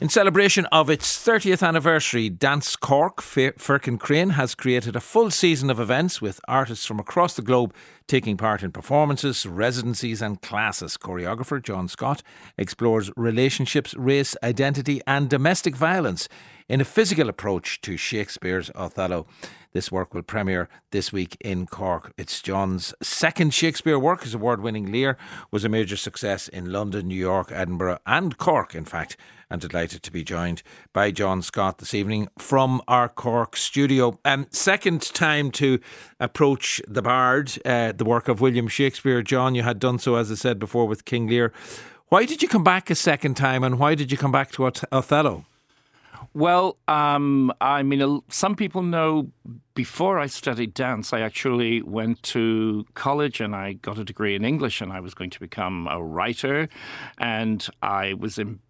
In celebration of its 30th anniversary, Dance Cork, Firkin Crane, has created a full season of events with artists from across the globe taking part in performances, residencies, and classes. Choreographer John Scott explores relationships, race, identity, and domestic violence in a physical approach to Shakespeare's Othello. This work will premiere this week in Cork. It's John's second Shakespeare work. His award winning Lear was a major success in London, New York, Edinburgh, and Cork, in fact. And delighted to be joined by John Scott this evening from our Cork studio. Um, second time to approach the Bard, uh, the work of William Shakespeare. John, you had done so, as I said before, with King Lear. Why did you come back a second time, and why did you come back to Othello? Well, um, I mean, some people know before I studied dance, I actually went to college and I got a degree in English and I was going to become a writer. And I was in,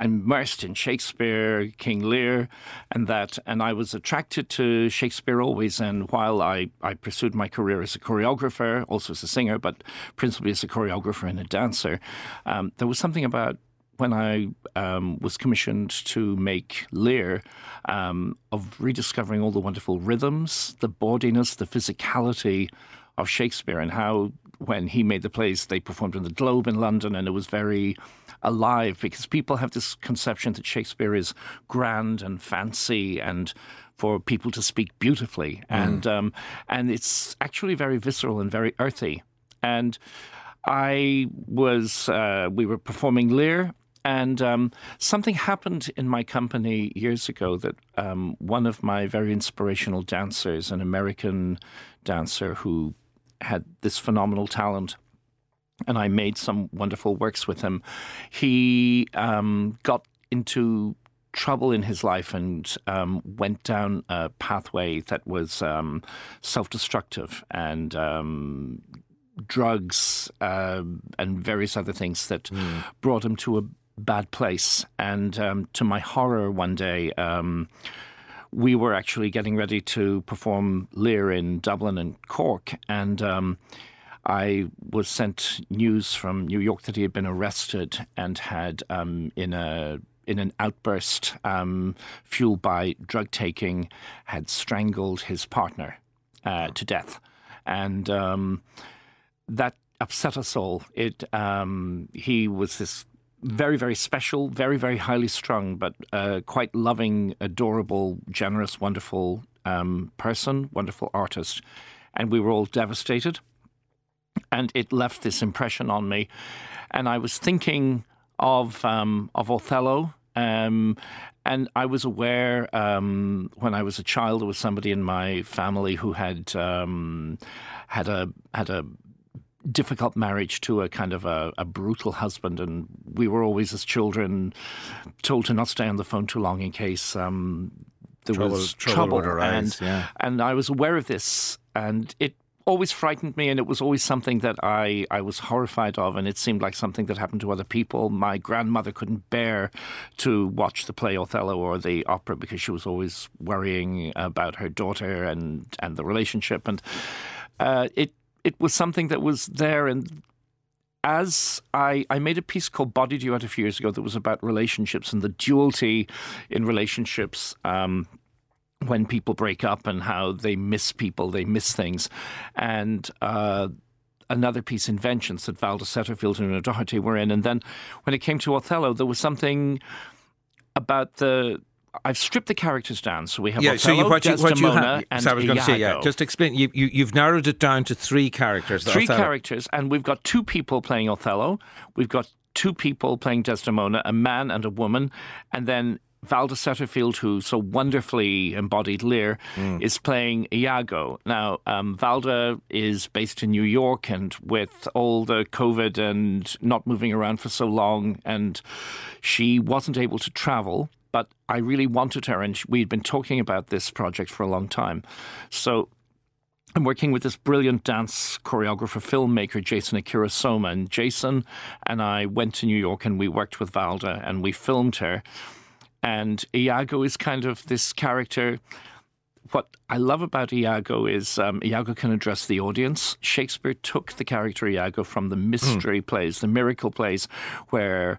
immersed in Shakespeare, King Lear, and that. And I was attracted to Shakespeare always. And while I, I pursued my career as a choreographer, also as a singer, but principally as a choreographer and a dancer, um, there was something about when I um, was commissioned to make Lear, um, of rediscovering all the wonderful rhythms, the bawdiness, the physicality of Shakespeare, and how when he made the plays, they performed in the Globe in London, and it was very alive because people have this conception that Shakespeare is grand and fancy and for people to speak beautifully, mm. and um, and it's actually very visceral and very earthy. And I was uh, we were performing Lear and um, something happened in my company years ago that um, one of my very inspirational dancers, an American dancer who had this phenomenal talent, and I made some wonderful works with him, he um, got into trouble in his life and um, went down a pathway that was um, self destructive and um, drugs uh, and various other things that mm. brought him to a bad place. And um, to my horror, one day, um, we were actually getting ready to perform Lear in Dublin and Cork, and um, I was sent news from New York that he had been arrested and had um, in a in an outburst um, fueled by drug taking, had strangled his partner uh, to death, and um, that upset us all. It he was this very, very special, very, very highly strung, but uh, quite loving, adorable, generous, wonderful um, person, wonderful artist. And we were all devastated. And it left this impression on me. And I was thinking of um, of Othello. Um, and I was aware um, when I was a child, there was somebody in my family who had um, had a had a difficult marriage to a kind of a, a, brutal husband, and we were always, as children, told to not stay on the phone too long in case um, there trouble, was trouble. trouble. Arise, and, yeah. and I was aware of this, and it always frightened me, and it was always something that I, I was horrified of, and it seemed like something that happened to other people. My grandmother couldn't bear to watch the play Othello or the opera because she was always worrying about her daughter and, and the relationship, and uh, it it was something that was there and as I, I made a piece called Body Out a few years ago that was about relationships and the duality in relationships um, when people break up and how they miss people, they miss things. And uh, another piece, Inventions, that Valda Setterfield and O'Doherty were in. And then when it came to Othello, there was something about the I've stripped the characters down, so we have yeah. Othello, so you, what you, what you have, and so I was going to say, yeah. Just explain. You, you you've narrowed it down to three characters. Three Othello. characters, and we've got two people playing Othello. We've got two people playing Desdemona, a man and a woman, and then Valda Setterfield, who so wonderfully embodied Lear, mm. is playing Iago. Now, um, Valda is based in New York, and with all the COVID and not moving around for so long, and she wasn't able to travel but I really wanted her, and we'd been talking about this project for a long time. So I'm working with this brilliant dance choreographer, filmmaker, Jason Akira Somma. And Jason and I went to New York and we worked with Valda and we filmed her. And Iago is kind of this character. What I love about Iago is um, Iago can address the audience. Shakespeare took the character Iago from the mystery mm. plays, the miracle plays, where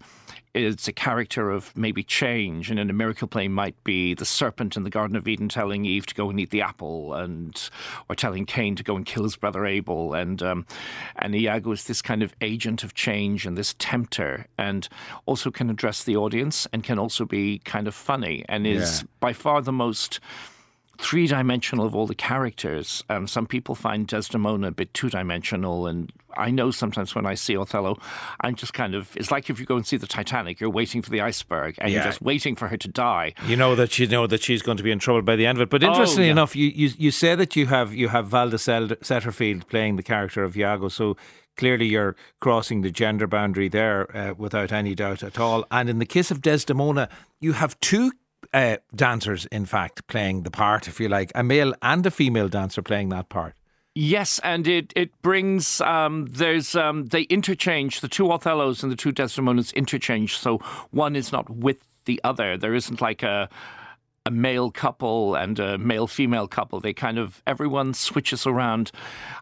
it's a character of maybe change, and in a miracle play might be the serpent in the Garden of Eden telling Eve to go and eat the apple, and or telling Cain to go and kill his brother Abel, and um, and Iago is this kind of agent of change and this tempter, and also can address the audience and can also be kind of funny, and is yeah. by far the most three dimensional of all the characters. Um, some people find Desdemona a bit two dimensional, and I know sometimes when I see Othello, I'm just kind of. It's like if you go and see the Titanic, you're waiting for the iceberg, and yeah. you're just waiting for her to die. You know that you know that she's going to be in trouble by the end of it. But oh, interestingly oh, yeah. enough, you, you you say that you have you have Valda Setterfield playing the character of Iago, so clearly you're crossing the gender boundary there uh, without any doubt at all. And in the case of Desdemona, you have two uh, dancers, in fact, playing the part, if you like, a male and a female dancer playing that part. Yes, and it it brings um, there's um, they interchange the two Othellos and the two Desdemonas interchange, so one is not with the other. There isn't like a a male couple and a male female couple. They kind of, everyone switches around.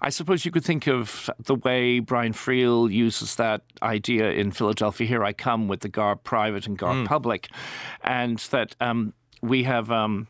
I suppose you could think of the way Brian Friel uses that idea in Philadelphia Here I Come with the Gar Private and Gar mm. Public, and that um, we have. Um,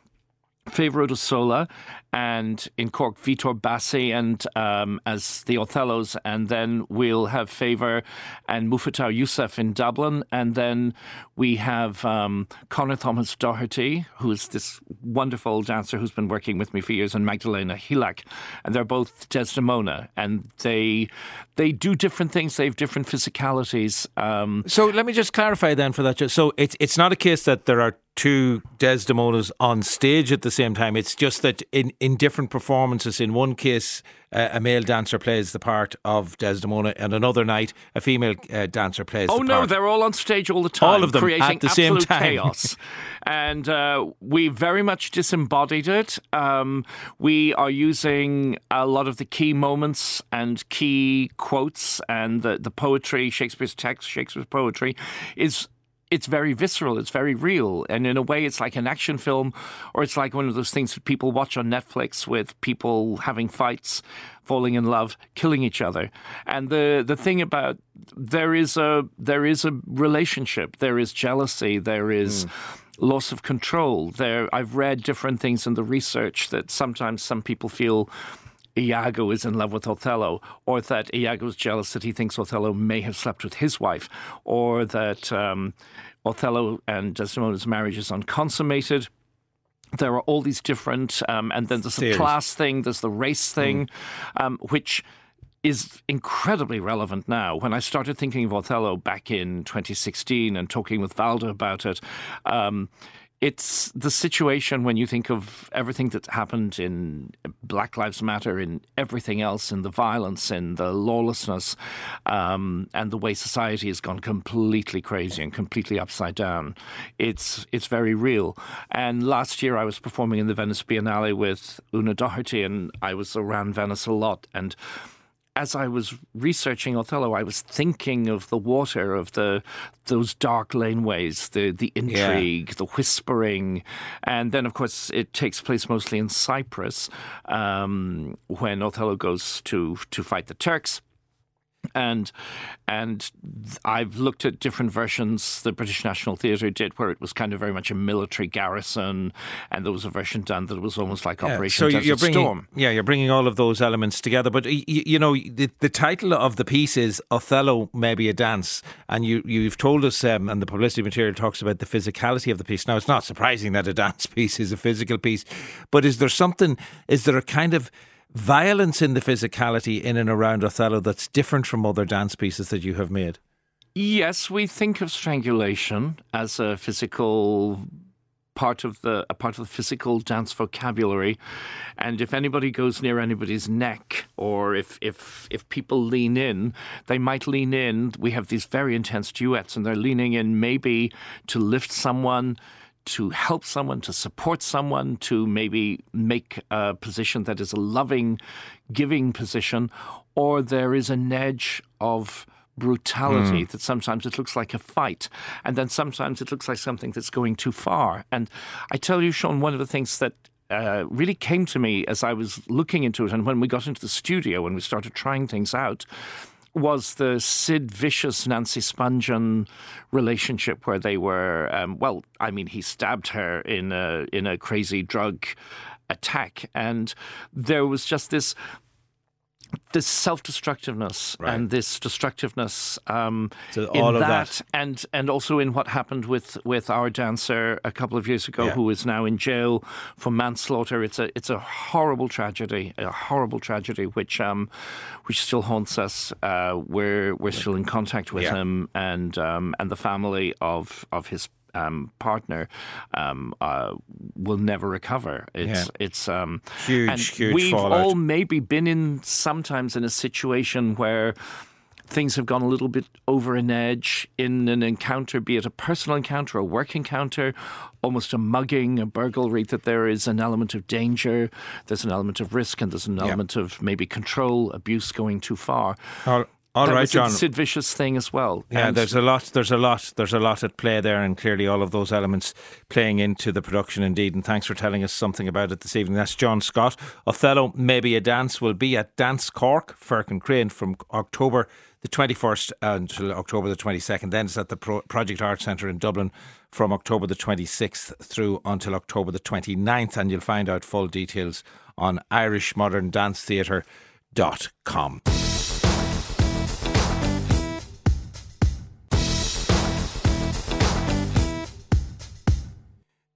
Favour de Sola, and in Cork, Vitor Bassi and um, as the Othellos, and then we'll have Favour and Mufataw Youssef in Dublin, and then we have um, Connor Thomas Doherty, who's this wonderful dancer who's been working with me for years, and Magdalena Hilak, and they're both Desdemona, and they they do different things. They have different physicalities. Um, so let me just clarify then for that. So it's it's not a case that there are two Desdemonas on stage at the same time. It's just that in, in different performances, in one case, uh, a male dancer plays the part of Desdemona, and another night, a female uh, dancer plays. Oh the no, part. they're all on stage all the time, all of them creating at the absolute same time. chaos. and uh, we very much disembodied it. Um, we are using a lot of the key moments and key quotes and the, the poetry, Shakespeare's text, Shakespeare's poetry is it's very visceral, it's very real, and in a way, it's like an action film, or it's like one of those things that people watch on Netflix with people having fights, falling in love, killing each other. And the the thing about there is a there is a relationship, there is jealousy, there is. Mm loss of control. There, I've read different things in the research that sometimes some people feel Iago is in love with Othello, or that Iago is jealous that he thinks Othello may have slept with his wife, or that um, Othello and Desdemona's marriage is unconsummated. There are all these different, um, and then there's the class thing, there's the race thing, mm. um, which is incredibly relevant now. When I started thinking of Othello back in 2016 and talking with Valda about it, um, it's the situation when you think of everything that's happened in Black Lives Matter, in everything else, in the violence, in the lawlessness, um, and the way society has gone completely crazy and completely upside down. It's it's very real. And last year I was performing in the Venice Biennale with Una Doherty, and I was around Venice a lot, and as I was researching Othello, I was thinking of the water, of the those dark laneways, the the intrigue, yeah. the whispering, and then of course it takes place mostly in Cyprus um, when Othello goes to to fight the Turks and and I've looked at different versions the British National Theatre did where it was kind of very much a military garrison and there was a version done that was almost like yeah, Operation so Desert you're bringing, Storm. Yeah, you're bringing all of those elements together but you, you know the, the, title of the piece is Othello maybe a dance and you you've told us um, and the publicity material talks about the physicality of the piece. Now it's not surprising that a dance piece is a physical piece but is there something is there a kind of violence in the physicality in and around Othello that's different from other dance pieces that you have made? Yes, we think of strangulation as a physical part of the a part of the physical dance vocabulary and if anybody goes near anybody's neck or if if if people lean in they might lean in we have these very intense duets and they're leaning in maybe to lift someone to help someone, to support someone, to maybe make a position that is a loving, giving position, or there is an edge of brutality mm. that sometimes it looks like a fight and then sometimes it looks like something that's going too far and i tell you sean one of the things that uh, really came to me as i was looking into it and when we got into the studio and we started trying things out was the Sid Vicious Nancy Spungen relationship where they were um, well I mean he stabbed her in a in a crazy drug attack. And there was just this this self-destructiveness right. and this destructiveness um, so in that, that, and and also in what happened with with our dancer a couple of years ago yeah. who is now in jail for manslaughter it's a it's a horrible tragedy a horrible tragedy which um which still haunts us uh, we're we're still in contact with yeah. him and um, and the family of of his um, partner um, uh, will never recover. It's yeah. it's um, huge, huge. We've fallout. all maybe been in sometimes in a situation where things have gone a little bit over an edge in an encounter, be it a personal encounter, a work encounter, almost a mugging, a burglary, that there is an element of danger, there's an element of risk, and there's an element yeah. of maybe control, abuse going too far. All that right, John. A Sid Vicious thing as well. Yeah, and there's a lot. There's a lot. There's a lot at play there, and clearly all of those elements playing into the production indeed. And thanks for telling us something about it this evening. That's John Scott. Othello, maybe a dance, will be at Dance Cork, Firkin Crane from October the 21st until October the 22nd. Then it's at the Pro- Project Art Centre in Dublin from October the 26th through until October the 29th. And you'll find out full details on irishmoderndancetheatre.com.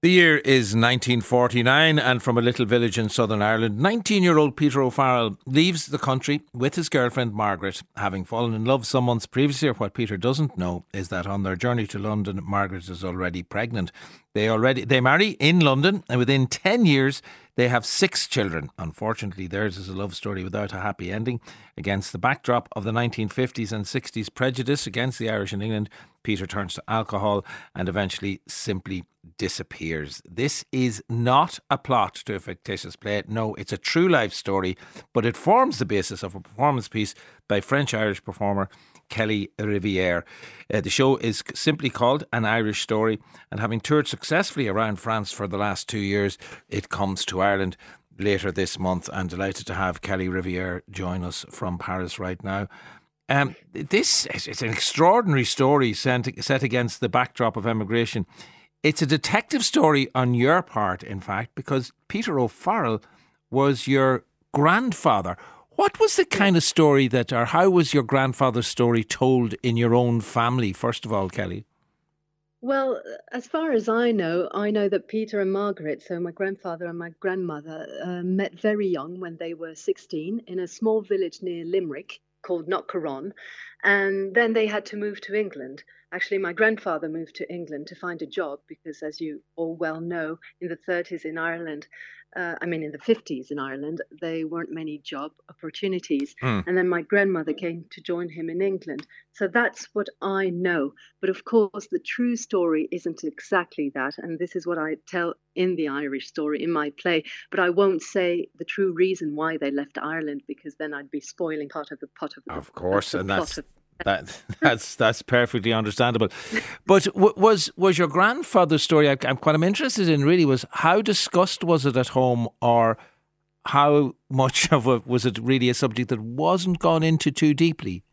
The year is 1949, and from a little village in Southern Ireland, 19 year old Peter O'Farrell leaves the country with his girlfriend Margaret, having fallen in love some months previously. What Peter doesn't know is that on their journey to London, Margaret is already pregnant. They already they marry in London, and within ten years they have six children. Unfortunately, theirs is a love story without a happy ending. Against the backdrop of the 1950s and 60s prejudice against the Irish in England, Peter turns to alcohol and eventually simply disappears. This is not a plot to a fictitious play. No, it's a true life story, but it forms the basis of a performance piece by French Irish performer Kelly Riviere. Uh, the show is simply called An Irish Story, and having toured successfully around France for the last two years, it comes to Ireland later this month. I'm delighted to have Kelly Riviere join us from Paris right now. Um, this is an extraordinary story set, set against the backdrop of emigration. It's a detective story on your part, in fact, because Peter O'Farrell was your grandfather. What was the kind of story that, or how was your grandfather's story told in your own family, first of all, Kelly? Well, as far as I know, I know that Peter and Margaret, so my grandfather and my grandmother, uh, met very young when they were 16 in a small village near Limerick called Knockcarron. And then they had to move to England. Actually, my grandfather moved to England to find a job because, as you all well know, in the 30s in Ireland, uh, I mean, in the 50s in Ireland, there weren't many job opportunities. Mm. And then my grandmother came to join him in England. So that's what I know. But of course, the true story isn't exactly that. And this is what I tell in the Irish story, in my play. But I won't say the true reason why they left Ireland because then I'd be spoiling part of the pot of the Of course, and that's. Of, that that's that's perfectly understandable. But w- was was your grandfather's story? I, am what I'm interested in really was how discussed was it at home, or how much of it was it really a subject that wasn't gone into too deeply?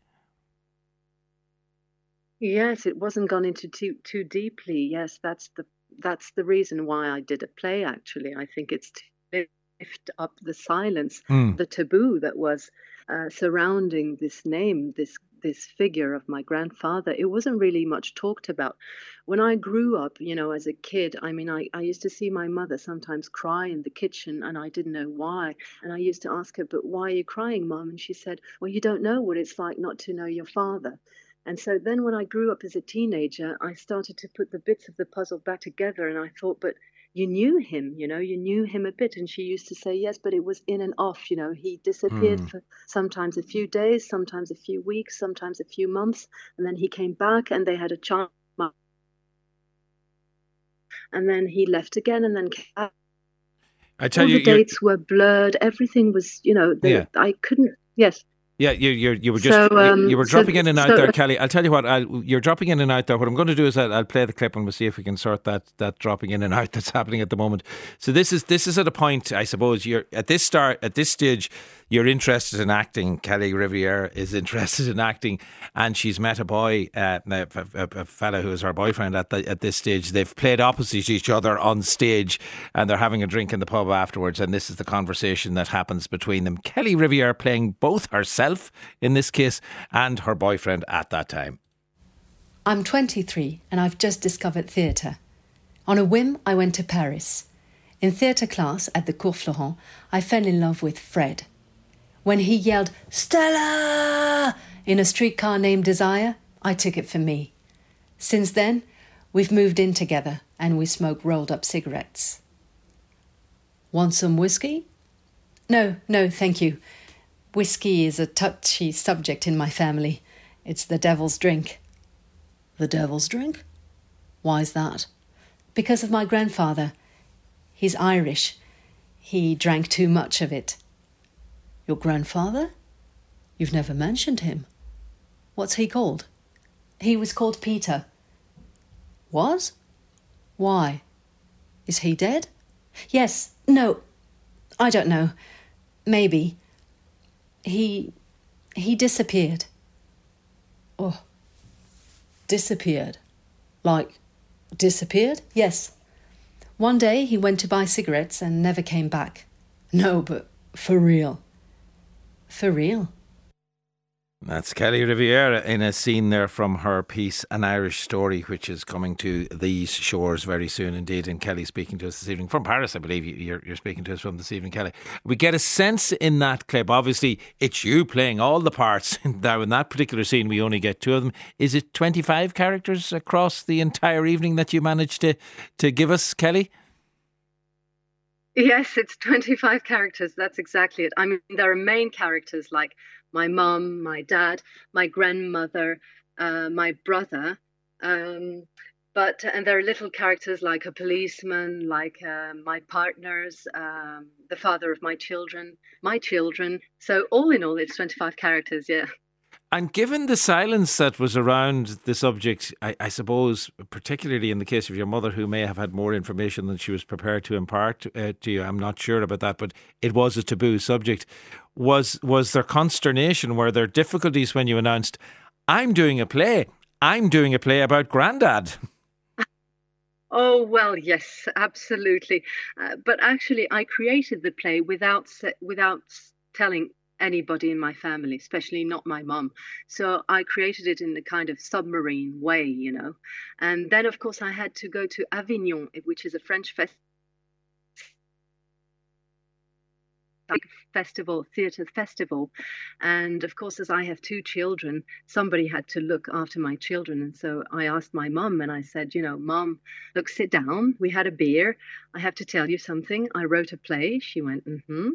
Yes, it wasn't gone into too too deeply. Yes, that's the that's the reason why I did a play. Actually, I think it's to lift up the silence, mm. the taboo that was uh, surrounding this name, this this figure of my grandfather, it wasn't really much talked about. When I grew up, you know, as a kid, I mean, I, I used to see my mother sometimes cry in the kitchen and I didn't know why. And I used to ask her, But why are you crying, Mom? And she said, Well, you don't know what it's like not to know your father. And so then when I grew up as a teenager, I started to put the bits of the puzzle back together and I thought, but you knew him, you know, you knew him a bit. And she used to say, yes, but it was in and off, you know, he disappeared mm. for sometimes a few days, sometimes a few weeks, sometimes a few months. And then he came back and they had a child. And then he left again and then came back. I tell All you, the dates were blurred. Everything was, you know, they, yeah. I couldn't, yes. Yeah, you you you were just so, um, you, you, were dropping so, in and out so, there, Kelly. I'll tell you what. I'll, you're dropping in and out there. What I'm going to do is I'll, I'll, play the clip and we'll see if we can sort that that dropping in and out that's happening at the moment. So this is this is at a point, I suppose. You're at this start at this stage you're interested in acting. Kelly Riviere is interested in acting, and she's met a boy, uh, a, a, a fella who is her boyfriend at the, at this stage. They've played opposite each other on stage, and they're having a drink in the pub afterwards. And this is the conversation that happens between them. Kelly Riviere playing both herself in this case and her boyfriend at that time. I'm 23 and I've just discovered theatre. On a whim, I went to Paris. In theatre class at the Cours Florent, I fell in love with Fred. When he yelled, Stella! in a streetcar named Desire, I took it for me. Since then, we've moved in together and we smoke rolled up cigarettes. Want some whiskey? No, no, thank you. Whiskey is a touchy subject in my family. It's the devil's drink. The devil's drink? Why's that? Because of my grandfather. He's Irish. He drank too much of it. Your grandfather? You've never mentioned him. What's he called? He was called Peter. Was? Why? Is he dead? Yes. No. I don't know. Maybe. He. he disappeared. Oh. Disappeared? Like, disappeared? Yes. One day he went to buy cigarettes and never came back. No, but for real. For real. That's Kelly Riviera in a scene there from her piece, An Irish Story, which is coming to these shores very soon indeed. And Kelly speaking to us this evening from Paris, I believe you're, you're speaking to us from this evening, Kelly. We get a sense in that clip, obviously, it's you playing all the parts. now, in that particular scene, we only get two of them. Is it 25 characters across the entire evening that you managed to, to give us, Kelly? Yes, it's 25 characters. That's exactly it. I mean, there are main characters like my mom, my dad, my grandmother, uh, my brother. Um, but and there are little characters like a policeman, like uh, my partners, um, the father of my children, my children. So all in all, it's 25 characters. Yeah. And given the silence that was around the subject, I, I, suppose, particularly in the case of your mother, who may have had more information than she was prepared to impart uh, to you, I'm not sure about that, but it was a taboo subject. Was was there consternation? Were there difficulties when you announced, "I'm doing a play. I'm doing a play about Grandad"? Oh well, yes, absolutely. Uh, but actually, I created the play without without telling anybody in my family, especially not my mom. So I created it in a kind of submarine way, you know. And then, of course, I had to go to Avignon, which is a French festival festival, theatre festival. And of course, as I have two children, somebody had to look after my children. And so I asked my mum and I said, you know, mom, look, sit down. We had a beer. I have to tell you something. I wrote a play. She went, mm-hmm.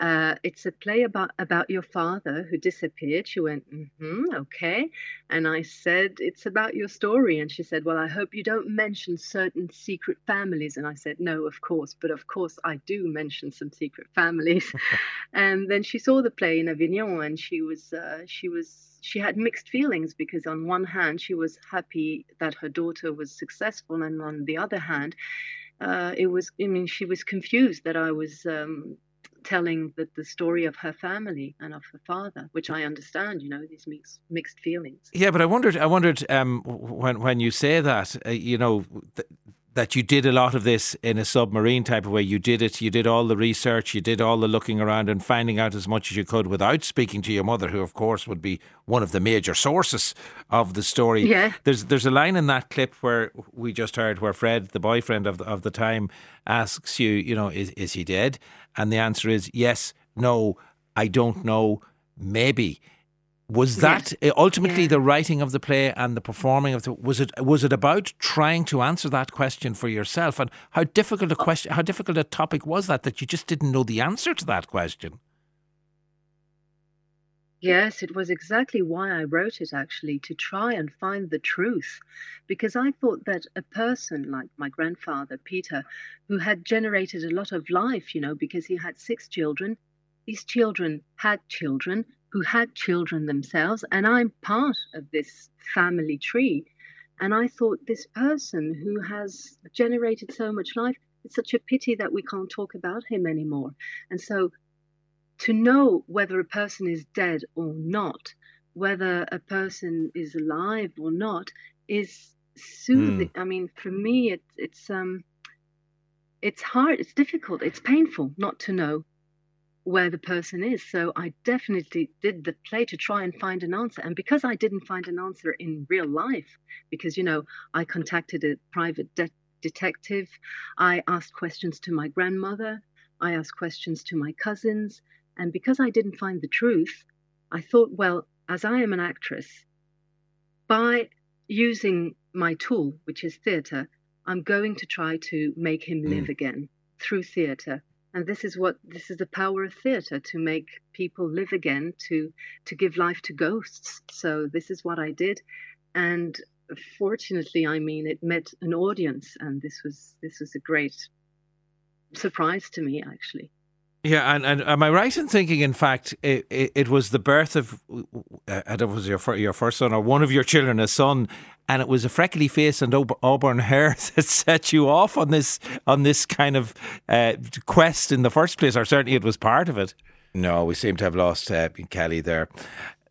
Uh, it's a play about about your father who disappeared. She went, mm-hmm, okay. And I said, it's about your story. And she said, well, I hope you don't mention certain secret families. And I said, no, of course, but of course I do mention some secret families. and then she saw the play in Avignon, and she was uh, she was she had mixed feelings because on one hand she was happy that her daughter was successful, and on the other hand, uh, it was I mean she was confused that I was. Um, telling the, the story of her family and of her father, which I understand, you know, these mixed mixed feelings. Yeah, but I wondered, I wondered um, when when you say that, uh, you know, th- that you did a lot of this in a submarine type of way. You did it, you did all the research, you did all the looking around and finding out as much as you could without speaking to your mother, who of course would be one of the major sources of the story. Yeah. There's there's a line in that clip where we just heard where Fred, the boyfriend of the, of the time, asks you, you know, is is he dead? And the answer is yes, no, I don't know, maybe was that yes. ultimately yeah. the writing of the play and the performing of the was it was it about trying to answer that question for yourself and how difficult a oh. question how difficult a topic was that that you just didn't know the answer to that question Yes, it was exactly why I wrote it actually, to try and find the truth. Because I thought that a person like my grandfather, Peter, who had generated a lot of life, you know, because he had six children, these children had children, who had children themselves, and I'm part of this family tree. And I thought, this person who has generated so much life, it's such a pity that we can't talk about him anymore. And so to know whether a person is dead or not, whether a person is alive or not, is soothing. Mm. I mean, for me, it, it's um, it's hard, it's difficult, it's painful not to know where the person is. So I definitely did the play to try and find an answer. And because I didn't find an answer in real life, because, you know, I contacted a private de- detective, I asked questions to my grandmother, I asked questions to my cousins. And because I didn't find the truth, I thought, well, as I am an actress, by using my tool, which is theatre, I'm going to try to make him live mm. again through theatre and this is what this is the power of theater to make people live again to to give life to ghosts. So this is what i did. And fortunately i mean it met an audience and this was this was a great surprise to me actually yeah, and, and am I right in thinking, in fact, it, it, it was the birth of, uh, it was your your first son or one of your children, a son, and it was a freckly face and auburn hair that set you off on this on this kind of uh, quest in the first place, or certainly it was part of it. No, we seem to have lost uh, Kelly there.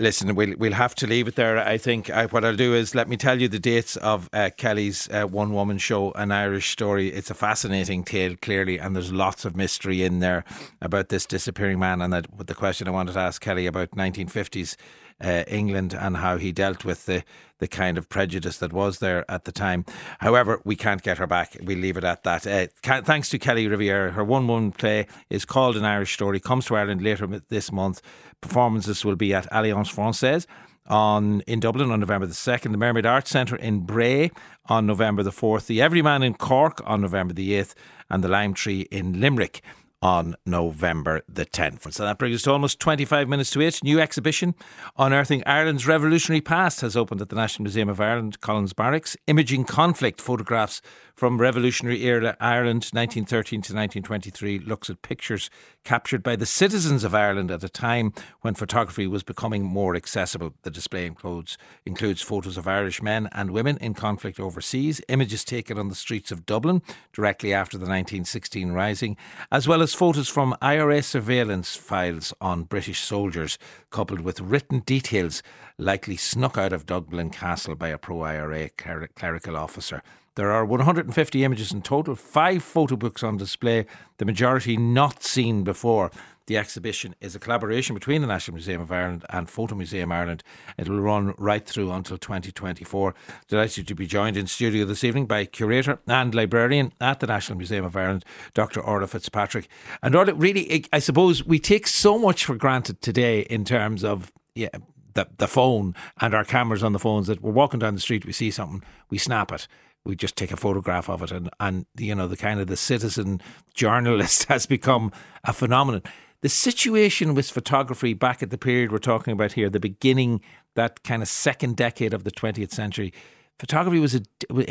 Listen, we'll we'll have to leave it there. I think I, what I'll do is let me tell you the dates of uh, Kelly's uh, one woman show, an Irish story. It's a fascinating tale, clearly, and there's lots of mystery in there about this disappearing man. And that, with the question I wanted to ask Kelly about 1950s uh, England and how he dealt with the, the kind of prejudice that was there at the time. However, we can't get her back. We'll leave it at that. Uh, can, thanks to Kelly Riviera, Her one woman play is called An Irish Story, comes to Ireland later this month. Performances will be at Alliance Francaise on in Dublin on November the 2nd, the Mermaid Arts Centre in Bray on November the 4th, the Everyman in Cork on November the 8th, and the Lime Tree in Limerick on November the 10th. So that brings us to almost 25 minutes to 8. New exhibition unearthing Ireland's revolutionary past has opened at the National Museum of Ireland, Collins Barracks. Imaging conflict photographs from revolutionary era Ireland 1913 to 1923 looks at pictures captured by the citizens of Ireland at a time when photography was becoming more accessible. The display includes includes photos of Irish men and women in conflict overseas, images taken on the streets of Dublin directly after the 1916 rising, as well as photos from IRA surveillance files on British soldiers, coupled with written details likely snuck out of Dublin Castle by a pro IRA clerical officer. There are 150 images in total, five photo books on display, the majority not seen before. The exhibition is a collaboration between the National Museum of Ireland and Photo Museum Ireland. It will run right through until 2024. Delighted to be joined in studio this evening by curator and librarian at the National Museum of Ireland, Dr. Orla Fitzpatrick. And Orla, really, I suppose we take so much for granted today in terms of yeah, the, the phone and our cameras on the phones that we're walking down the street, we see something, we snap it we just take a photograph of it and and you know the kind of the citizen journalist has become a phenomenon. The situation with photography back at the period we're talking about here the beginning that kind of second decade of the 20th century photography was a,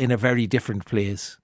in a very different place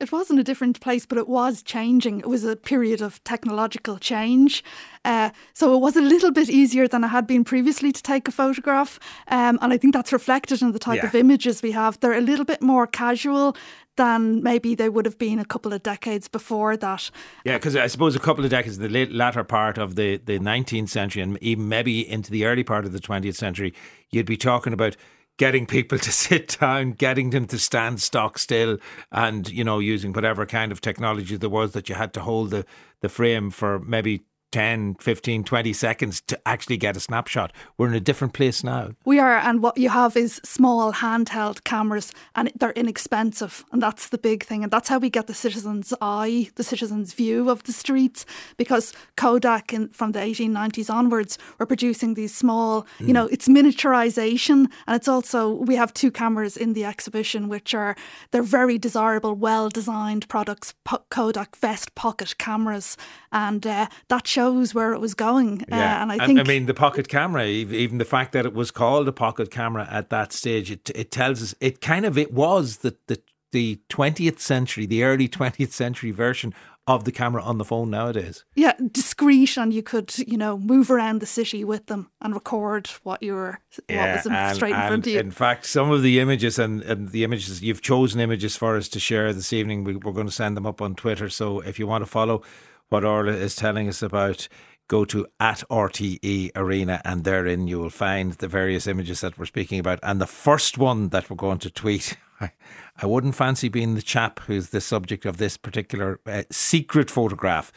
it wasn't a different place, but it was changing. It was a period of technological change. Uh, so it was a little bit easier than it had been previously to take a photograph. Um, and I think that's reflected in the type yeah. of images we have. They're a little bit more casual than maybe they would have been a couple of decades before that. Yeah, because I suppose a couple of decades, the late, latter part of the, the 19th century and even maybe into the early part of the 20th century, you'd be talking about getting people to sit down, getting them to stand stock still, and you know using whatever kind of technology there was that you had to hold the the frame for maybe 10, 15, 20 seconds to actually get a snapshot. We're in a different place now. We are, and what you have is small handheld cameras, and they're inexpensive, and that's the big thing. And that's how we get the citizen's eye, the citizen's view of the streets, because Kodak in, from the 1890s onwards were producing these small, mm. you know, it's miniaturization, and it's also, we have two cameras in the exhibition, which are, they're very desirable, well designed products, Kodak vest pocket cameras, and uh, that shows where it was going. Uh, yeah. Uh, and I think. I mean, the pocket camera, even the fact that it was called a pocket camera at that stage, it, it tells us, it kind of, it was the, the the 20th century, the early 20th century version of the camera on the phone nowadays. Yeah, discreet, and you could, you know, move around the city with them and record what you were, yeah, what was and, straight in front of you. In fact, some of the images and, and the images you've chosen images for us to share this evening, we, we're going to send them up on Twitter. So if you want to follow what Orla is telling us about go to at RTE Arena and therein you will find the various images that we're speaking about. And the first one that we're going to tweet, I, I wouldn't fancy being the chap who's the subject of this particular uh, secret photograph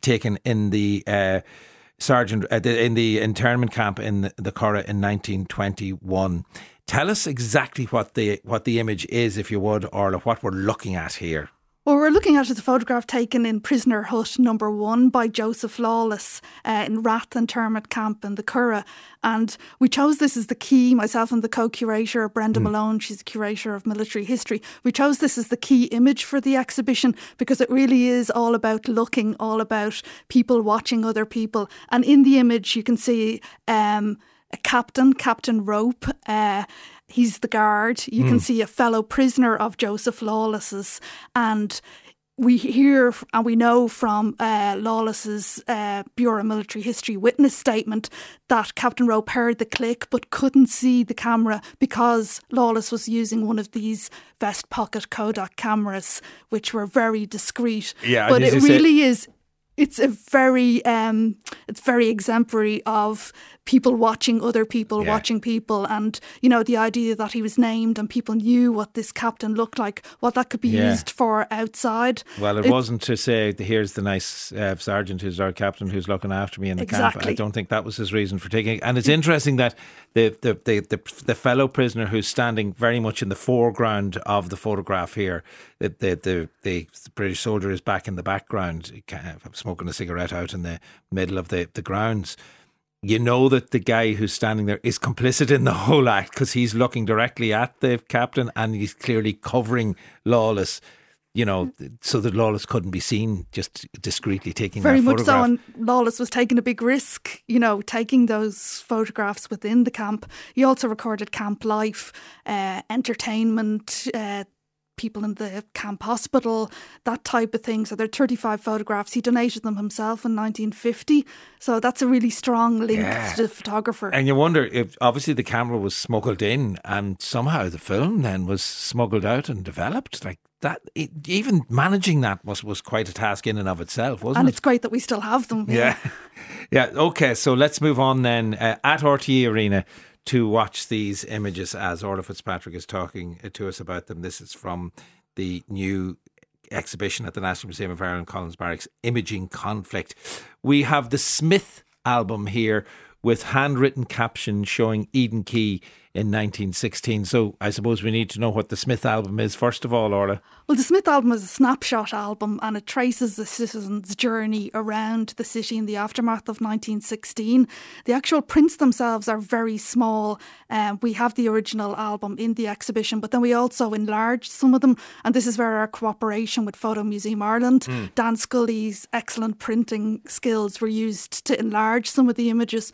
taken in the. Uh, sergeant uh, in the internment camp in the, the Curragh in 1921. Tell us exactly what the what the image is, if you would, Orla, what we're looking at here. Well, we're looking at is a photograph taken in Prisoner Hut number one by Joseph Lawless uh, in Rath Internment Camp in the Curragh. And we chose this as the key, myself and the co curator, Brenda mm. Malone, she's a curator of military history. We chose this as the key image for the exhibition because it really is all about looking, all about people watching other people. And in the image, you can see. Um, a captain, Captain Rope, uh, he's the guard. You mm. can hmm. see a fellow prisoner of Joseph Lawless's, and we hear and we know from uh, Lawless's uh, Bureau of Military History witness statement that Captain Rope heard the click but couldn't see the camera because Lawless was using one of these vest pocket Kodak cameras, which were very discreet. Yeah, but it really say- is. It's a very, um, it's very exemplary of people watching other people, yeah. watching people, and you know the idea that he was named and people knew what this captain looked like, what that could be yeah. used for outside. Well, it, it, wasn't to say here's the nice uh, sergeant who's our captain who's looking after me in the exactly. camp. I don't think that was his reason for taking it. And it's interesting that the the, the the the fellow prisoner who's standing very much in the foreground of the photograph here, the the the, the British soldier is back in the background, smoking a cigarette out in the middle of the the grounds you know that the guy who's standing there is complicit in the whole act because he's looking directly at the captain and he's clearly covering Lawless. You know, so that Lawless couldn't be seen just discreetly taking very much so. And Lawless was taking a big risk, you know, taking those photographs within the camp. He also recorded camp life, uh, entertainment, uh, people in the camp hospital, that type of thing. So there are 35 photographs. He donated them himself in 1950. So that's a really strong link yeah. to the photographer. And you wonder if obviously the camera was smuggled in and somehow the film then was smuggled out and developed. Like that, it, even managing that was, was quite a task in and of itself, wasn't and it? And it's great that we still have them. Yeah. Yeah. yeah. Okay. So let's move on then. Uh, at RTE Arena, to watch these images as Orla Fitzpatrick is talking to us about them. This is from the new exhibition at the National Museum of Ireland, Collins Barracks, Imaging Conflict. We have the Smith album here with handwritten captions showing Eden Quay in 1916. So I suppose we need to know what the Smith album is, first of all, Orla. Well, the Smith album is a snapshot album and it traces the citizens' journey around the city in the aftermath of 1916. The actual prints themselves are very small. Um, we have the original album in the exhibition, but then we also enlarged some of them. And this is where our cooperation with Photo Museum Ireland, mm. Dan Scully's excellent printing skills were used to enlarge some of the images.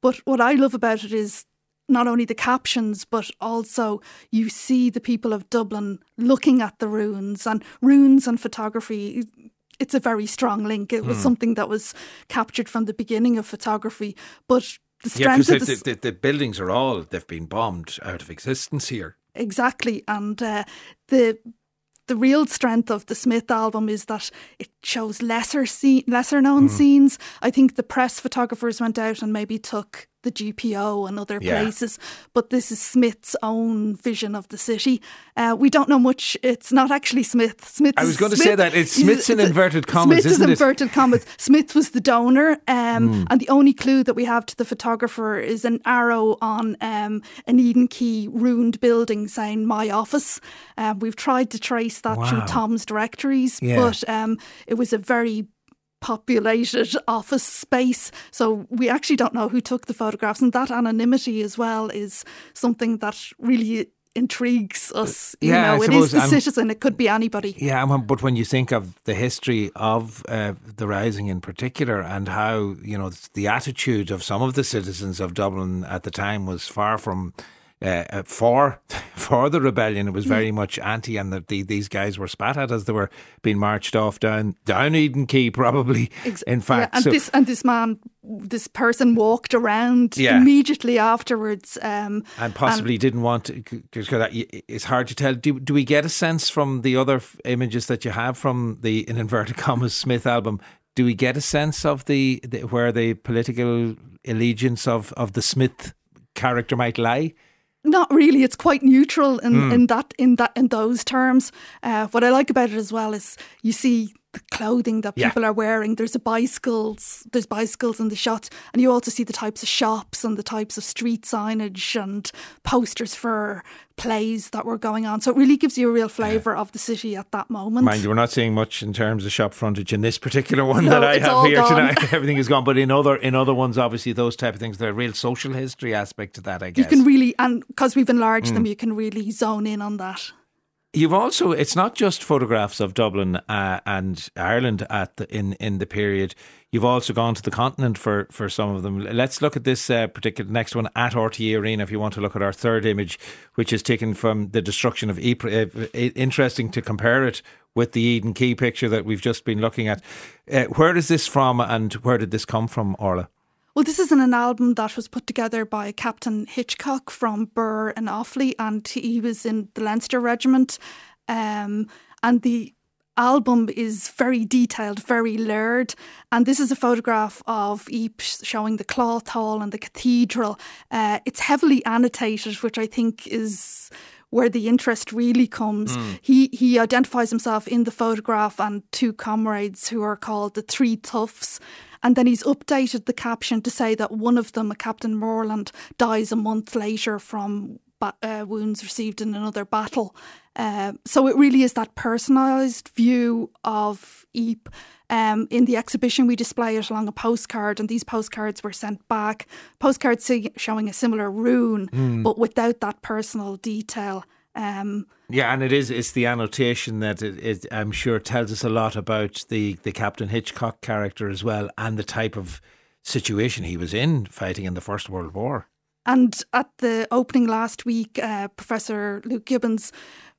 But what I love about it is not only the captions, but also you see the people of Dublin looking at the runes and runes and photography. It's a very strong link. It was mm. something that was captured from the beginning of photography, but the strength yeah, of the, the, the, the, buildings are all they've been bombed out of existence here. Exactly, and uh, the the real strength of the Smith album is that it shows lesser scene, lesser known mm. scenes. I think the press photographers went out and maybe took the GPO and other yeah. places, but this is Smith's own vision of the city. Uh, we don't know much. It's not actually Smith. Smith. I was going Smith, to say that it's Smith's in inverted commas. Smith is inverted commas. Smith was the donor, um, mm. and the only clue that we have to the photographer is an arrow on um, an Eden Quay ruined building saying "My office." Um, we've tried to trace that wow. through Thom's directories, yeah. but um, it was a very populated office space. So we actually don't know who took the photographs. And that anonymity as well is something that really intrigues us. You yeah, know, it is the citizen, it could be anybody. Yeah, but when you think of the history of uh, the Rising in particular and how, you know, the attitude of some of the citizens of Dublin at the time was far from uh, uh for for the rebellion. It was very much anti, and the, the, these guys were spat at as they were being marched off down down Eden Quay, probably. In fact, yeah, and so, this and this man, this person walked around yeah. immediately afterwards, um, and possibly and, didn't want. To, it's hard to tell. Do do we get a sense from the other images that you have from the in inverted commas Smith album? Do we get a sense of the, the where the political allegiance of, of the Smith character might lie? Not really. It's quite neutral in, mm. in that in that in those terms. Uh, what I like about it as well is you see the clothing that people yeah. are wearing. There's a bicycles, there's bicycles in the shot, and you also see the types of shops and the types of street signage and posters for plays that were going on. So it really gives you a real flavour of the city at that moment. Mind you, we're not seeing much in terms of shop frontage in this particular one no, that I have here gone. tonight. Everything is gone, but in other in other ones, obviously those type of things, a real social history aspect to that. I guess you can really, and because we've enlarged mm. them, you can really zone in on that. You've also it's not just photographs of Dublin uh, and Ireland at the, in in the period. You've also gone to the continent for, for some of them. Let's look at this uh, particular next one at RTE Arena. If you want to look at our third image, which is taken from the destruction of Ypres. Uh, interesting to compare it with the Eden Quay picture that we've just been looking at. Uh, where is this from, and where did this come from, Orla? Well, this is an album that was put together by Captain Hitchcock from Birr and Offaly, and he was in the Leinster Regiment. Um, and the album is very detailed, very layered. And this is a photograph of Ypres showing the cloth hall and the cathedral. Uh, it's heavily annotated, which I think is where the interest really comes. Mm. He he identifies himself in the photograph and two comrades who are called the Three Toughs. And then he's updated the caption to say that one of them, a Captain Morland, dies a month later from uh, wounds received in another battle. Uh, so it really is that personalised view of Ypres. Um, in the exhibition, we display it along a postcard, and these postcards were sent back. Postcards showing a similar rune, mm. but without that personal detail. Um, yeah, and it is it's the annotation that it, it, I'm sure tells us a lot about the the Captain Hitchcock character as well, and the type of situation he was in fighting in the First World War. And at the opening last week, uh, Professor Luke Gibbons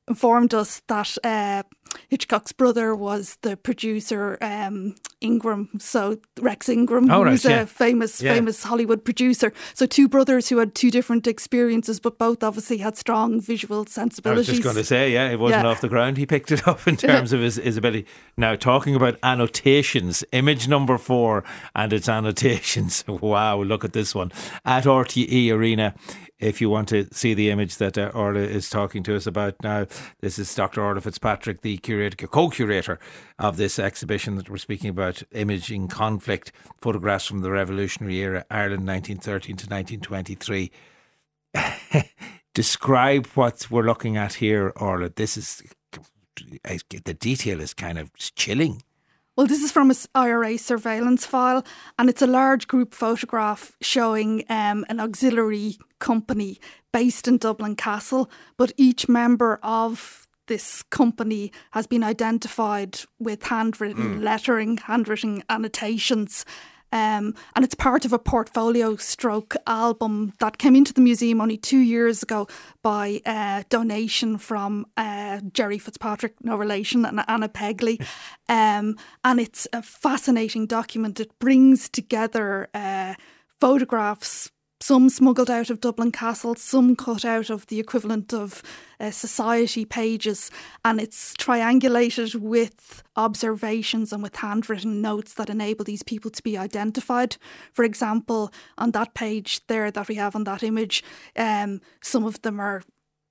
informed us that uh, Hitchcock's brother was the producer um, Ingram, so Rex Ingram, oh, who's right, yeah. a famous, yeah. famous Hollywood producer. So two brothers who had two different experiences, but both obviously had strong visual sensibilities. I was just going to say, yeah, it wasn't yeah. off the ground. He picked it up in terms of his, his ability. Now, talking about annotations, image number four and its annotations. Wow, look at this one at RTE Arena if you want to see the image that uh, Orla is talking to us about now, this is Dr. Orla Fitzpatrick, the curator, co-curator of this exhibition that we're speaking about, Imaging Conflict, photographs from the Revolutionary Era, Ireland 1913 to 1923. Describe what we're looking at here, Orla. This is, the detail is kind of chilling. Well, this is from a IRA surveillance file, and it's a large group photograph showing um, an auxiliary company based in Dublin Castle, but each member of this company has been identified with handwritten mm. lettering, handwritten annotations. Um, and it's part of a portfolio stroke album that came into the museum only two years ago by a donation from uh, Gerry Fitzpatrick, no relation, and Anna Pegley. Um, and it's a fascinating document. It brings together uh, photographs some smuggled out of Dublin Castle, some cut out of the equivalent of uh, society pages, and it's triangulated with observations and with handwritten notes that enable these people to be identified. For example, on that page there that we have on that image, um, some of them are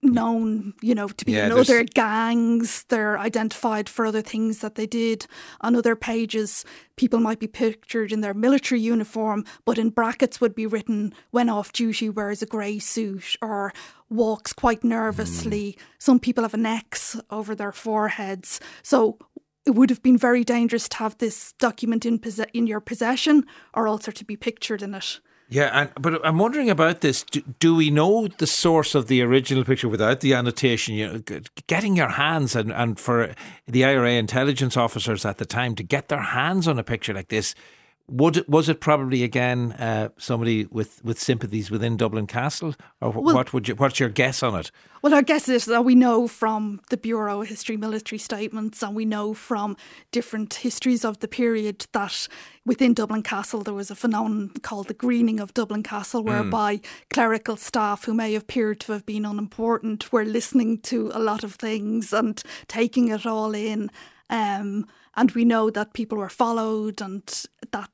known, you know, to be yeah, in other gangs. They're identified for other things that they did. On other pages, people might be pictured in their military uniform, but in brackets would be written, when off duty, wears a grey suit or walks quite nervously. Mm. Some people have an X over their foreheads. So it would have been very dangerous to have this document in, in your possession or also to be pictured in it. Yeah, and, but I'm wondering about this. Do, do, we know the source of the original picture without the annotation? You know, getting your hands and, and for the IRA intelligence officers at the time to get their hands on a picture like this would it, was it probably again uh, somebody with, with sympathies within Dublin Castle, or well, what would you, what's your guess on it? Well, our guess is that we know from the Bureau of History military statements, and we know from different histories of the period that within Dublin Castle there was a phenomenon called the greening of Dublin Castle, hmm. whereby mm. clerical staff who may appear to have been unimportant were listening to a lot of things and taking it all in. Um, and we know that people were followed and that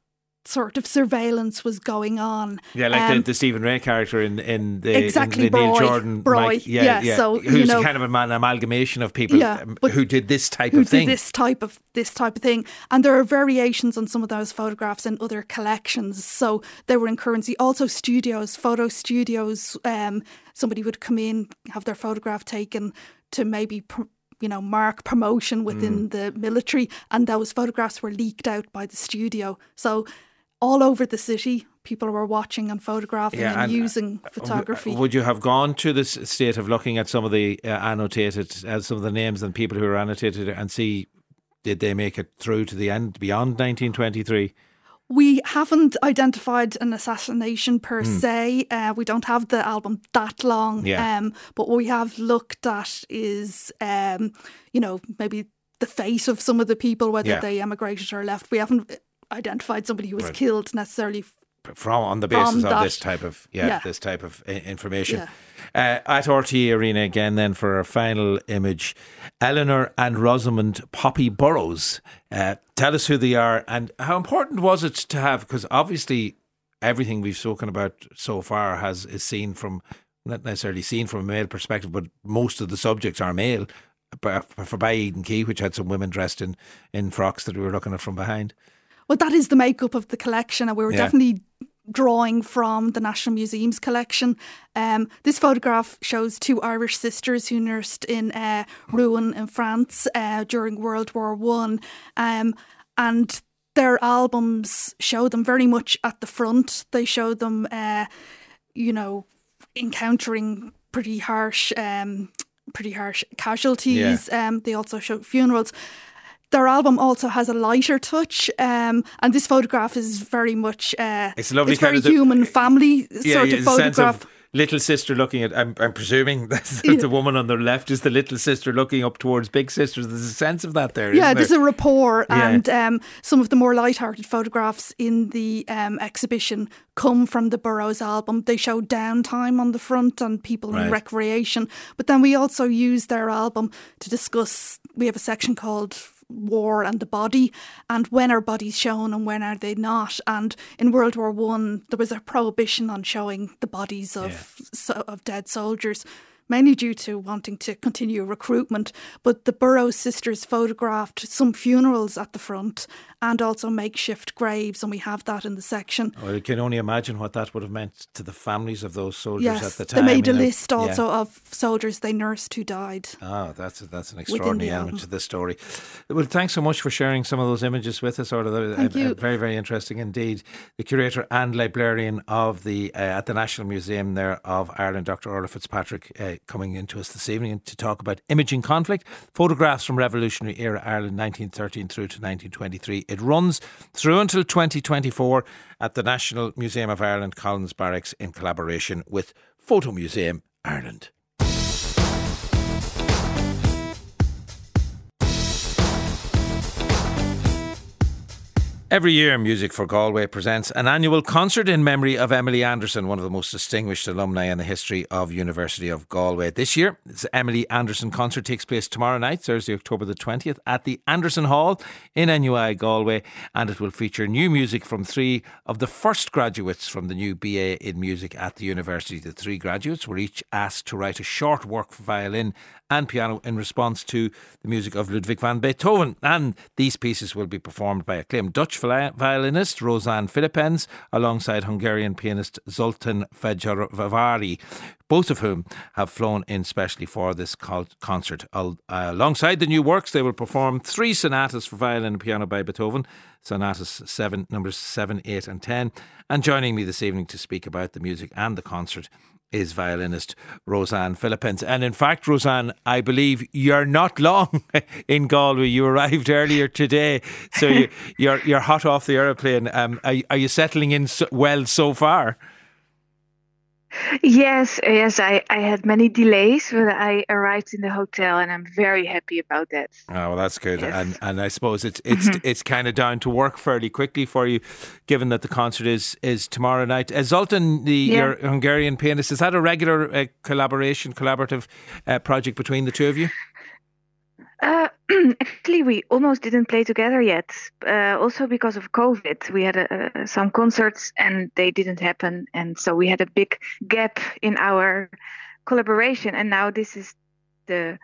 sort of surveillance was going on. Yeah, like um, the, the, Stephen Rea character in in the, exactly in the Neil Jordan, Broy, Mike, yeah, yeah, yeah, So who's you know, kind of a an amalgamation of people yeah, um, who did this type of thing. this type of this type of thing, and there are variations on some of those photographs in other collections. So they were in currency. Also, studios, photo studios. Um, somebody would come in, have their photograph taken to maybe pr- you know, mark promotion within mm. the military, and those photographs were leaked out by the studio. So all over the city, people were watching and photographing yeah, and, and, using uh, photography. Would you have gone to the state of looking at some of the uh, annotated, uh, some of the names and people who are annotated, and see did they make it through to the end beyond 1923? We haven't identified an assassination per mm. se. Uh, we don't have the album that long. Yeah. Um, but what we have looked at is, um, you know, maybe the fate of some of the people, whether yeah. they emigrated or left. We haven't identified somebody who was right. killed necessarily from on the basis of that. this type of yeah, yeah. this type of information. Yeah. Uh, at RTE Arena again, then for our final image, Eleanor and Rosamond Poppy Burrows. Uh, tell us who they are and how important was it to have? Because obviously, everything we've spoken about so far has is seen from not necessarily seen from a male perspective, but most of the subjects are male. For by Eden Quay, which had some women dressed in, in frocks that we were looking at from behind. Well, that is the makeup of the collection, and we were yeah. definitely drawing from the National Museum's collection. Um, this photograph shows two Irish sisters who nursed in uh, Rouen in France uh, during World War One, um, and their albums show them very much at the front. They show them, uh, you know, encountering pretty harsh. Um, pretty harsh casualties. Yeah. Um, they also show funerals. Their album also has a lighter touch, um, and this photograph is very much uh, it's a lovely it's very human the, family yeah, sort yeah, of photograph little sister looking at. I'm, I'm presuming that the woman on the left is the little sister looking up towards big sister There's a sense of that there. Yeah, there's there? a rapport, yeah. and um, some of the more light-hearted photographs in the um, exhibition come from the Burrows album. They show downtime on the front and people right. in recreation, but then we also use their album to discuss. We have a section called war and the body and when are bodies shown and when are they not and in world war one there was a prohibition on showing the bodies of yeah. so, of dead soldiers mainly due to wanting to continue recruitment. But the burroughs sisters photographed some funerals at the front and also makeshift graves, and we have that in the section. Well, you can only imagine what that would have meant to the families of those soldiers yes, at the time. They made a list also yeah. of soldiers they nursed who died. Ah, that's that's an extraordinary element to this story. Well, thanks so much for sharing some of those images with us. Or Thank uh, you. very very interesting indeed. The curator and librarian of the uh, at the National Museum there of Ireland, Dr. Orla Fitzpatrick. Uh, coming into us this evening to talk about imaging conflict, photographs from Revolutionary era Ireland 1913 through to 1923. It runs through until 2024 at the National Museum of Ireland, Collins Barracks, in collaboration with Photo Museum Ireland. Every year, Music for Galway presents an annual concert in memory of Emily Anderson, one of the most distinguished alumni in the history of University of Galway. This year, this Emily Anderson concert takes place tomorrow night, Thursday, October the 20th, at the Anderson Hall in NUI Galway, and it will feature new music from three of the first graduates from the new BA in music at the university. The three graduates were each asked to write a short work for violin and piano in response to the music of Ludwig van Beethoven. And these pieces will be performed by acclaimed Dutch violinist Rosanne Philippens alongside Hungarian pianist Zoltan Fejervari, both of whom have flown in specially for this concert. Uh, alongside the new works, they will perform three sonatas for violin and piano by Beethoven, sonatas seven, numbers seven, eight, and ten. And joining me this evening to speak about the music and the concert is violinist Rosanne Philippens. And in fact, Roseanne, I believe you're not long in Galway. You arrived earlier today, so you, are you're, you're hot off the aeroplane. Um, are, are you settling in so, well so far? Yes, yes, I, I had many delays, but I arrived in the hotel, and I'm very happy about that. Oh, well, that's good, yes. and and I suppose it's it's mm-hmm. it's kind of down to work fairly quickly for you, given that the concert is is tomorrow night. Zoltan, the yeah. your Hungarian pianist, is that a regular uh, collaboration, collaborative uh, project between the two of you? Actually, we almost didn't play together yet. Uh, also because of COVID, we had uh, some concerts and they didn't happen, and so we had a big gap in our collaboration. And now this is the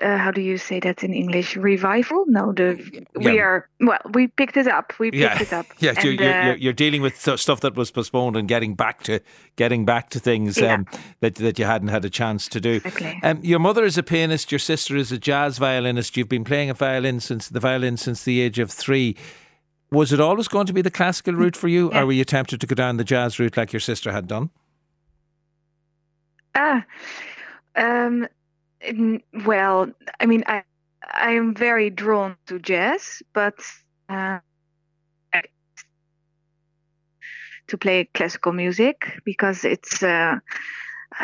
uh, how do you say that in English? Revival? No, the yeah. we are well. We picked it up. We picked yeah. it up. Yeah, and, you're, you're, uh, you're, dealing with stuff that was postponed and getting back to getting back to things yeah. um, that that you hadn't had a chance to do. Exactly. Um, your mother is a pianist. Your sister is a jazz violinist. You've been playing a violin since the violin since the age of three. Was it always going to be the classical route for you, or were you tempted to go down the jazz route like your sister had done? Ah. Um, well, I mean, I I am very drawn to jazz, but uh, to play classical music because it's uh,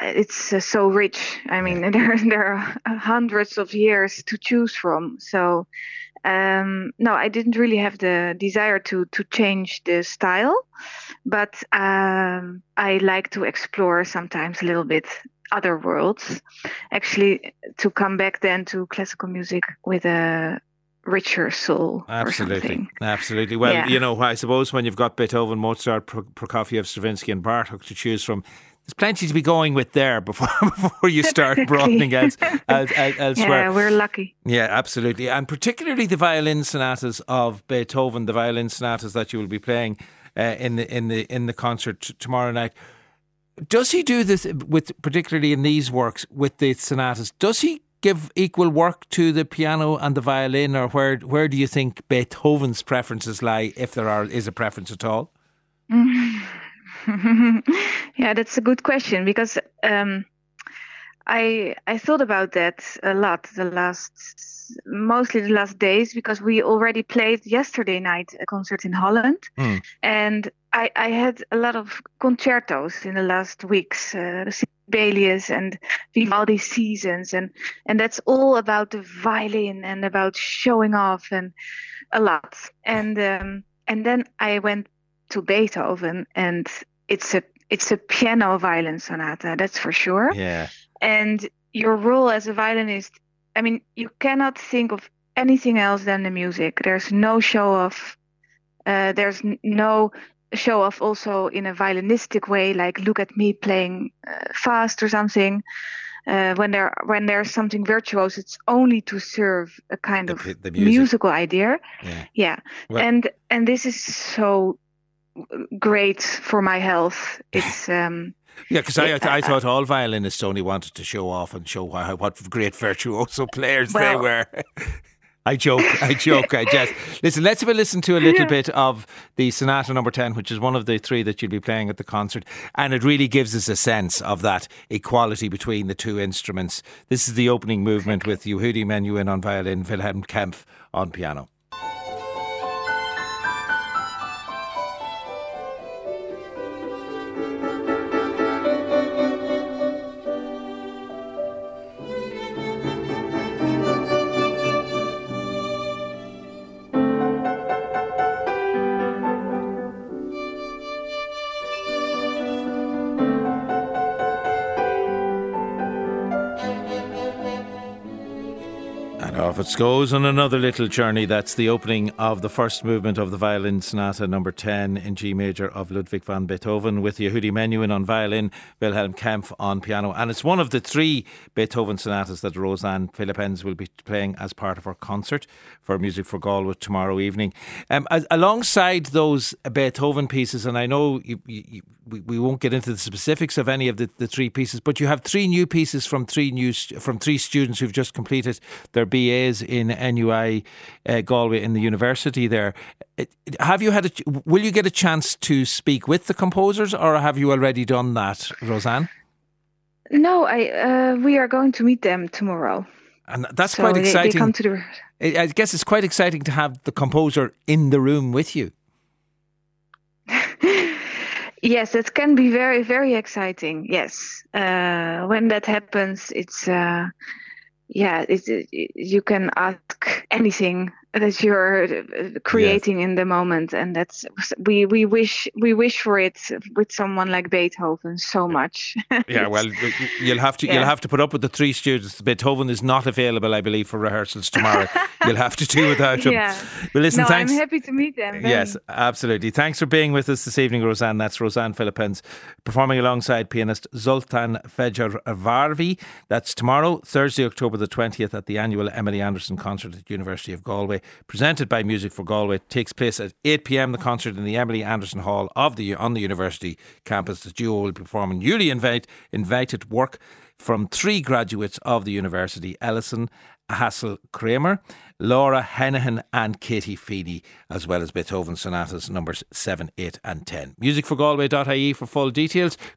it's uh, so rich. I mean, there there are hundreds of years to choose from. So um, no, I didn't really have the desire to to change the style, but um, I like to explore sometimes a little bit other worlds. Actually, to come back then to classical music with a richer soul. Absolutely, absolutely. Well, yeah. you know, I suppose when you've got Beethoven, Mozart, Prokofiev, Stravinsky, and Bartok to choose from, there's plenty to be going with there before before you start broadening else, else, elsewhere. Yeah, we're lucky. Yeah, absolutely, and particularly the violin sonatas of Beethoven, the violin sonatas that you will be playing uh, in the in the in the concert t- tomorrow night. Does he do this with particularly in these works with the sonatas? Does he give equal work to the piano and the violin, or where where do you think Beethoven's preferences lie, if there are is a preference at all? yeah, that's a good question because um, I I thought about that a lot the last mostly the last days because we already played yesterday night a concert in Holland mm. and I, I had a lot of concertos in the last weeks, uh, Sibelius and Vivaldi seasons, and and that's all about the violin and about showing off and a lot. And um, and then I went to Beethoven, and it's a it's a piano violin sonata, that's for sure. Yeah. And your role as a violinist, I mean, you cannot think of anything else than the music. There's no show off. Uh, there's no show off also in a violinistic way, like look at me playing uh, fast or something. Uh, when there when there's something virtuous, it's only to serve a kind the, of the music. musical idea. Yeah, yeah. Well, and and this is so great for my health. It's um, yeah, because I, I thought all violinists only wanted to show off and show what, what great virtuoso players well, they were. I joke, I joke, I jest. Listen, let's have a listen to a little bit of the Sonata number 10, which is one of the three that you'll be playing at the concert. And it really gives us a sense of that equality between the two instruments. This is the opening movement with Yehudi Menuhin on violin, Wilhelm Kempff on piano. It goes on another little journey. That's the opening of the first movement of the Violin Sonata number 10 in G major of Ludwig van Beethoven with Yehudi Menuhin on violin, Wilhelm Kempff on piano. And it's one of the three Beethoven sonatas that Rosanne Philippens will be playing as part of her concert for Music for Galway tomorrow evening. Um, as, alongside those Beethoven pieces, and I know you, you, we, we won't get into the specifics of any of the, the three pieces, but you have three new pieces from three new from three students who've just completed their BA BAs in NUI uh, Galway in the university there. Have you had a, will you get a chance to speak with the composers or have you already done that, Rosanne? No, I uh, we are going to meet them tomorrow. And that's so quite exciting. They, come to the... I guess it's quite exciting to have the composer in the room with you. yes, it can be very, very exciting. Yes, uh, when that happens, it's uh, yeah, it, you can ask anything that you're uh, creating yes. in the moment and that's we we wish we wish for it with someone like beethoven so much. Yeah well you'll have to yeah. you'll have to put up with the three students. Beethoven is not available i believe for rehearsals tomorrow. You'll have to do without him. Yeah. Well listen no, thanks. i'm happy to meet them yes absolutely. Thanks for being with us this evening rosanne. That's rosanne philippens performing alongside pianist zoltan fejervari that's tomorrow thursday october the 20th at the annual emily anderson concert at university of galway presented by Music for Galway. Takes place at 8 pm. The concert in the Emily Anderson Hall of the on the university campus. The duo will be performing newly invite, invited work from three graduates of the university: Ellison Hassel Kramer, Laura Hennihan, and Katie Feeney, as well as Beethoven sonatas numbers 7, 8, and 10. Musicforgalway.ie for full details.